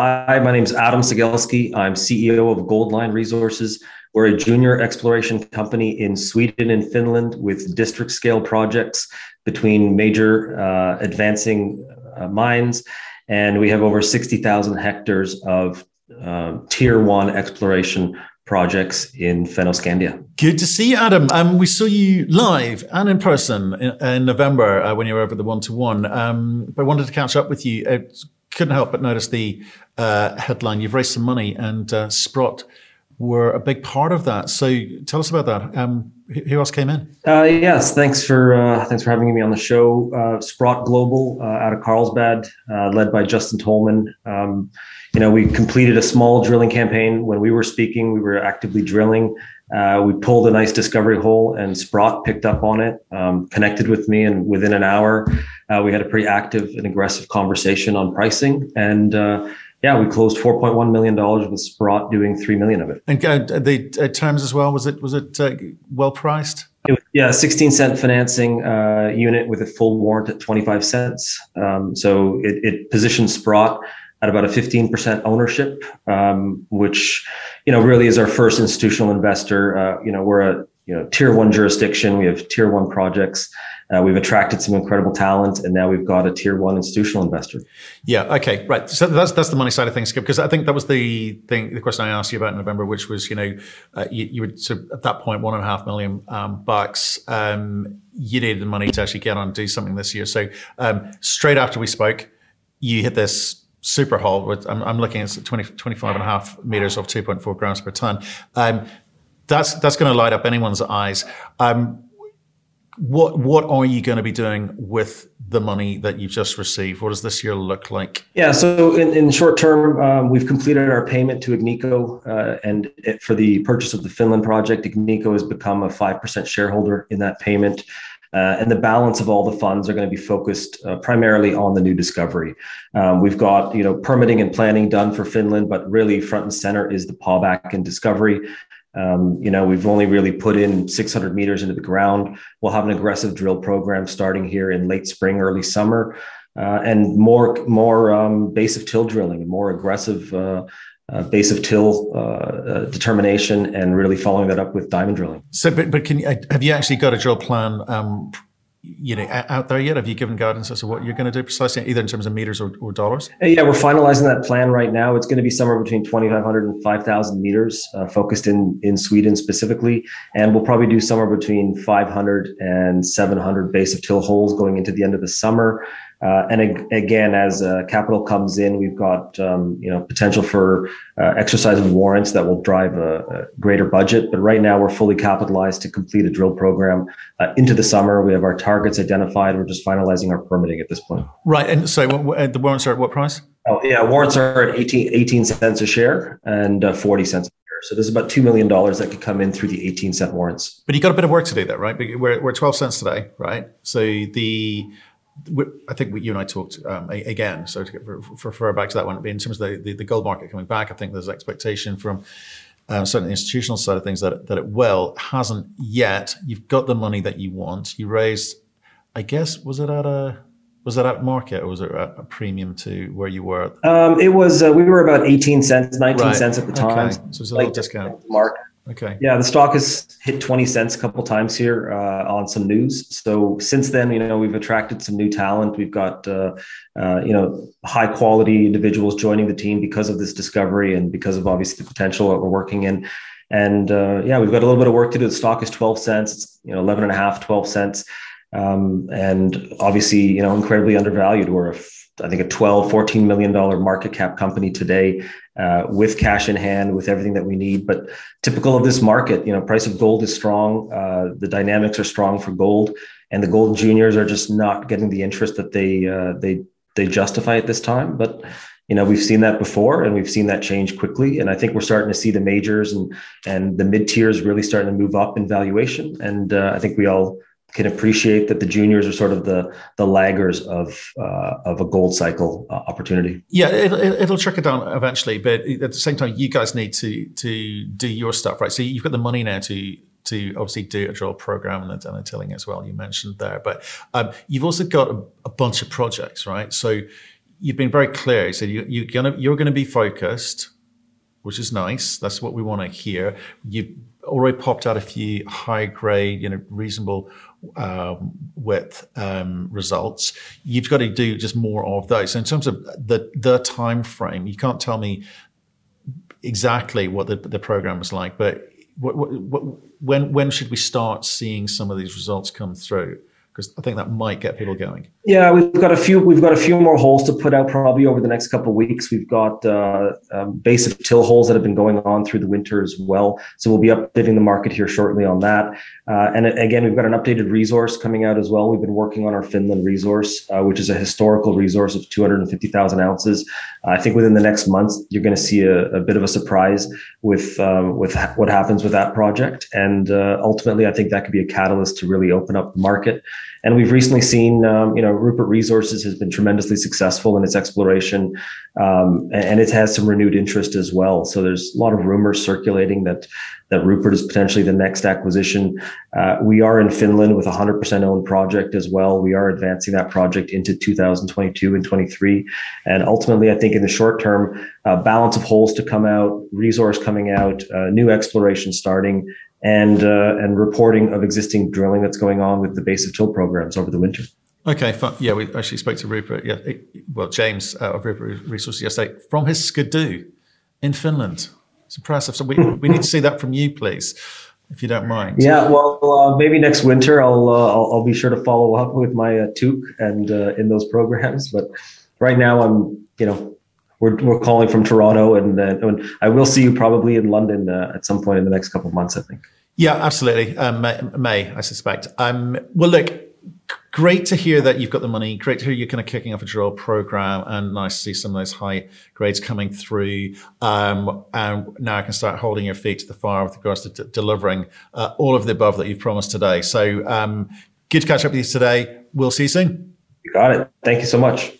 Hi, my name is Adam Cegelski. I'm CEO of Goldline Resources. We're a junior exploration company in Sweden and Finland with district scale projects between major uh, advancing uh, mines. And we have over 60,000 hectares of uh, tier one exploration projects in Fennoscandia. Good to see you, Adam. Um, we saw you live and in person in, in November uh, when you were over the one to one. But I wanted to catch up with you. I couldn't help but notice the uh, headline. You've raised some money, and uh, Sprott were a big part of that. So tell us about that. Um, who else came in? Uh, yes, thanks for uh, thanks for having me on the show. Uh, Sprott Global uh, out of Carlsbad, uh, led by Justin Tolman. Um, you know, we completed a small drilling campaign. When we were speaking, we were actively drilling. Uh, we pulled a nice discovery hole, and Sprott picked up on it, um, connected with me, and within an hour, we had a pretty active and aggressive conversation on pricing and yeah, we closed four point one million dollars with Sprott doing three million of it. And uh, the uh, terms as well was it was it uh, well priced? It was, yeah, sixteen cent financing uh, unit with a full warrant at twenty five cents. Um, so it, it positions Sprott at about a fifteen percent ownership, um, which you know really is our first institutional investor. Uh, you know, we're a you know tier one jurisdiction. We have tier one projects. Uh, we've attracted some incredible talent, and now we've got a tier one institutional investor. Yeah. Okay. Right. So that's that's the money side of things, Skip, because I think that was the thing, the question I asked you about in November, which was, you know, uh, you, you would so at that point one and a half million um, bucks. Um, you needed the money to actually get on and do something this year. So um, straight after we spoke, you hit this super hole with I'm, I'm looking at 20, 25 and a half meters of 2.4 grams per ton. Um, that's that's going to light up anyone's eyes. Um, what what are you going to be doing with the money that you've just received? What does this year look like? Yeah, so in, in short term, um, we've completed our payment to Ignico uh, and it, for the purchase of the Finland project, Ignico has become a five percent shareholder in that payment. Uh, and the balance of all the funds are going to be focused uh, primarily on the new discovery. Um, we've got you know permitting and planning done for Finland, but really front and center is the Paubäcken discovery. Um, you know, we've only really put in 600 meters into the ground. We'll have an aggressive drill program starting here in late spring, early summer, uh, and more more um, base of till drilling, and more aggressive uh, uh, base of till uh, uh, determination, and really following that up with diamond drilling. So, but, but can you, have you actually got a drill plan um, you know out there yet? Have you given guidance as to what you're going to do precisely, either in terms of meters or, or dollars? Uh, yeah, we're finalizing that plan right now. It's going to be somewhere between 2,500 and 5,000 meters, uh, focused in in Sweden specifically, and we'll probably do somewhere between 500 and 700 base of till holes going into the end of the summer. Uh, and ag- again, as uh, capital comes in, we've got um, you know potential for uh, exercise of warrants that will drive a, a, greater budget. But right now, we're fully capitalized to complete a drill program uh, into the summer. We have our targets identified. We're just finalizing our permitting at this point. Right. And so uh, the warrants are at what price? Oh yeah, warrants are at 18, 18 cents a share and uh, 40 cents a share. So there's about $2 million that could come in through the 18 cent warrants. But you've got a bit of work to do there, right? We're, we're 12 cents today, right? So the I think you and I talked um, again. So to refer back to that one, in terms of the, the, the, gold market coming back, I think there's expectation from um, certainly the institutional side of things that that it will. Hasn't yet. You've got the money that you want. You raised, I guess, was it at a was it at market or was it a premium to where you were? Um, it was. Uh, we were about eighteen cents, nineteen right. cents at the time. Okay. So it was a like little discount. Market. Okay. Yeah, the stock has hit 20 cents a couple times here uh, on some news. So since then, you know, we've attracted some new talent. We've got, uh, uh, you know, high quality individuals joining the team because of this discovery and because of obviously the potential that we're working in. And uh, yeah, we've got a little bit of work to do. The stock is 12 cents. It's, you know, 11 and a half, 12 cents. Um, and obviously, you know, incredibly undervalued. We're a I think a 12, 14 million dollar market cap company today uh, with cash in hand, with everything that we need. But typical of this market, you know, price of gold is strong. Uh, the dynamics are strong for gold, and the gold juniors are just not getting the interest that they uh, they they justify at this time. But you know, we've seen that before, and we've seen that change quickly. And I think we're starting to see the majors and and the mid tiers really starting to move up in valuation. And uh, I think we all can appreciate that the juniors are sort of the the laggers of uh, of a gold cycle uh, opportunity. Yeah, it, will it, trickle down eventually, but at the same time, you guys need to to do your stuff right. So you've got the money now to to obviously do a drill program and the tilling as well. You mentioned there, but um, you've also got a, a bunch of projects, right? So you've been very clear. Said you, you're gonna you're gonna be focused, which is nice. That's what we want to hear. You've already popped out a few high grade, you know, reasonable um, width um, results. You've got to do just more of those. So in terms of the the time frame, you can't tell me exactly what the, the program was like, but what, what, what, when when should we start seeing some of these results come through? Because I think that might get people going. Yeah, we've got a few. We've got a few more holes to put out probably over the next couple of weeks. We've got uh, um, base of till holes that have been going on through the winter as well. So we'll be updating the market here shortly on that. Uh, and again, we've got an updated resource coming out as well. We've been working on our Finland resource, uh, which is a historical resource of 250,000 ounces. I think within the next month, you're going to see a, a, bit of a surprise with um, with what happens with that project. And uh, ultimately, I think that could be a catalyst to really open up the market. And we've recently seen, um, you know, Rupert Resources has been tremendously successful in its exploration, um, and it has some renewed interest as well. So there's a lot of rumors circulating that that Rupert is potentially the next acquisition. Uh, we are in Finland with a 100% owned project as well. We are advancing that project into 2022 and 23, and ultimately, I think in the short term, balance of holes to come out, resource coming out, uh, new exploration starting, and uh, and reporting of existing drilling that's going on with the base of till programs over the winter. Okay, fun. yeah, we actually spoke to Rupert. Yeah, well, James uh, of Rupert Resources yesterday from his skidoo in Finland. It's impressive. So we we need to see that from you, please, if you don't mind. Yeah, well, uh, maybe next winter I'll, uh, I'll, I'll be sure to follow up with my uh, toque and uh, in those programs. But right now I'm you know we're, we're calling from Toronto, and, uh, and I will see you probably in London uh, at some point in the next couple of months. I think. Yeah, absolutely. Um, May, I suspect. Um, well, look, great to hear that you've got the money. Great to hear you're kind of kicking off a drill program, and nice to see some of those high grades coming through. Um, and now I can start holding your feet to the fire with regards to d- delivering uh, all of the above that you've promised today. So um, good to catch up with you today. We'll see you soon. You got it. Thank you so much.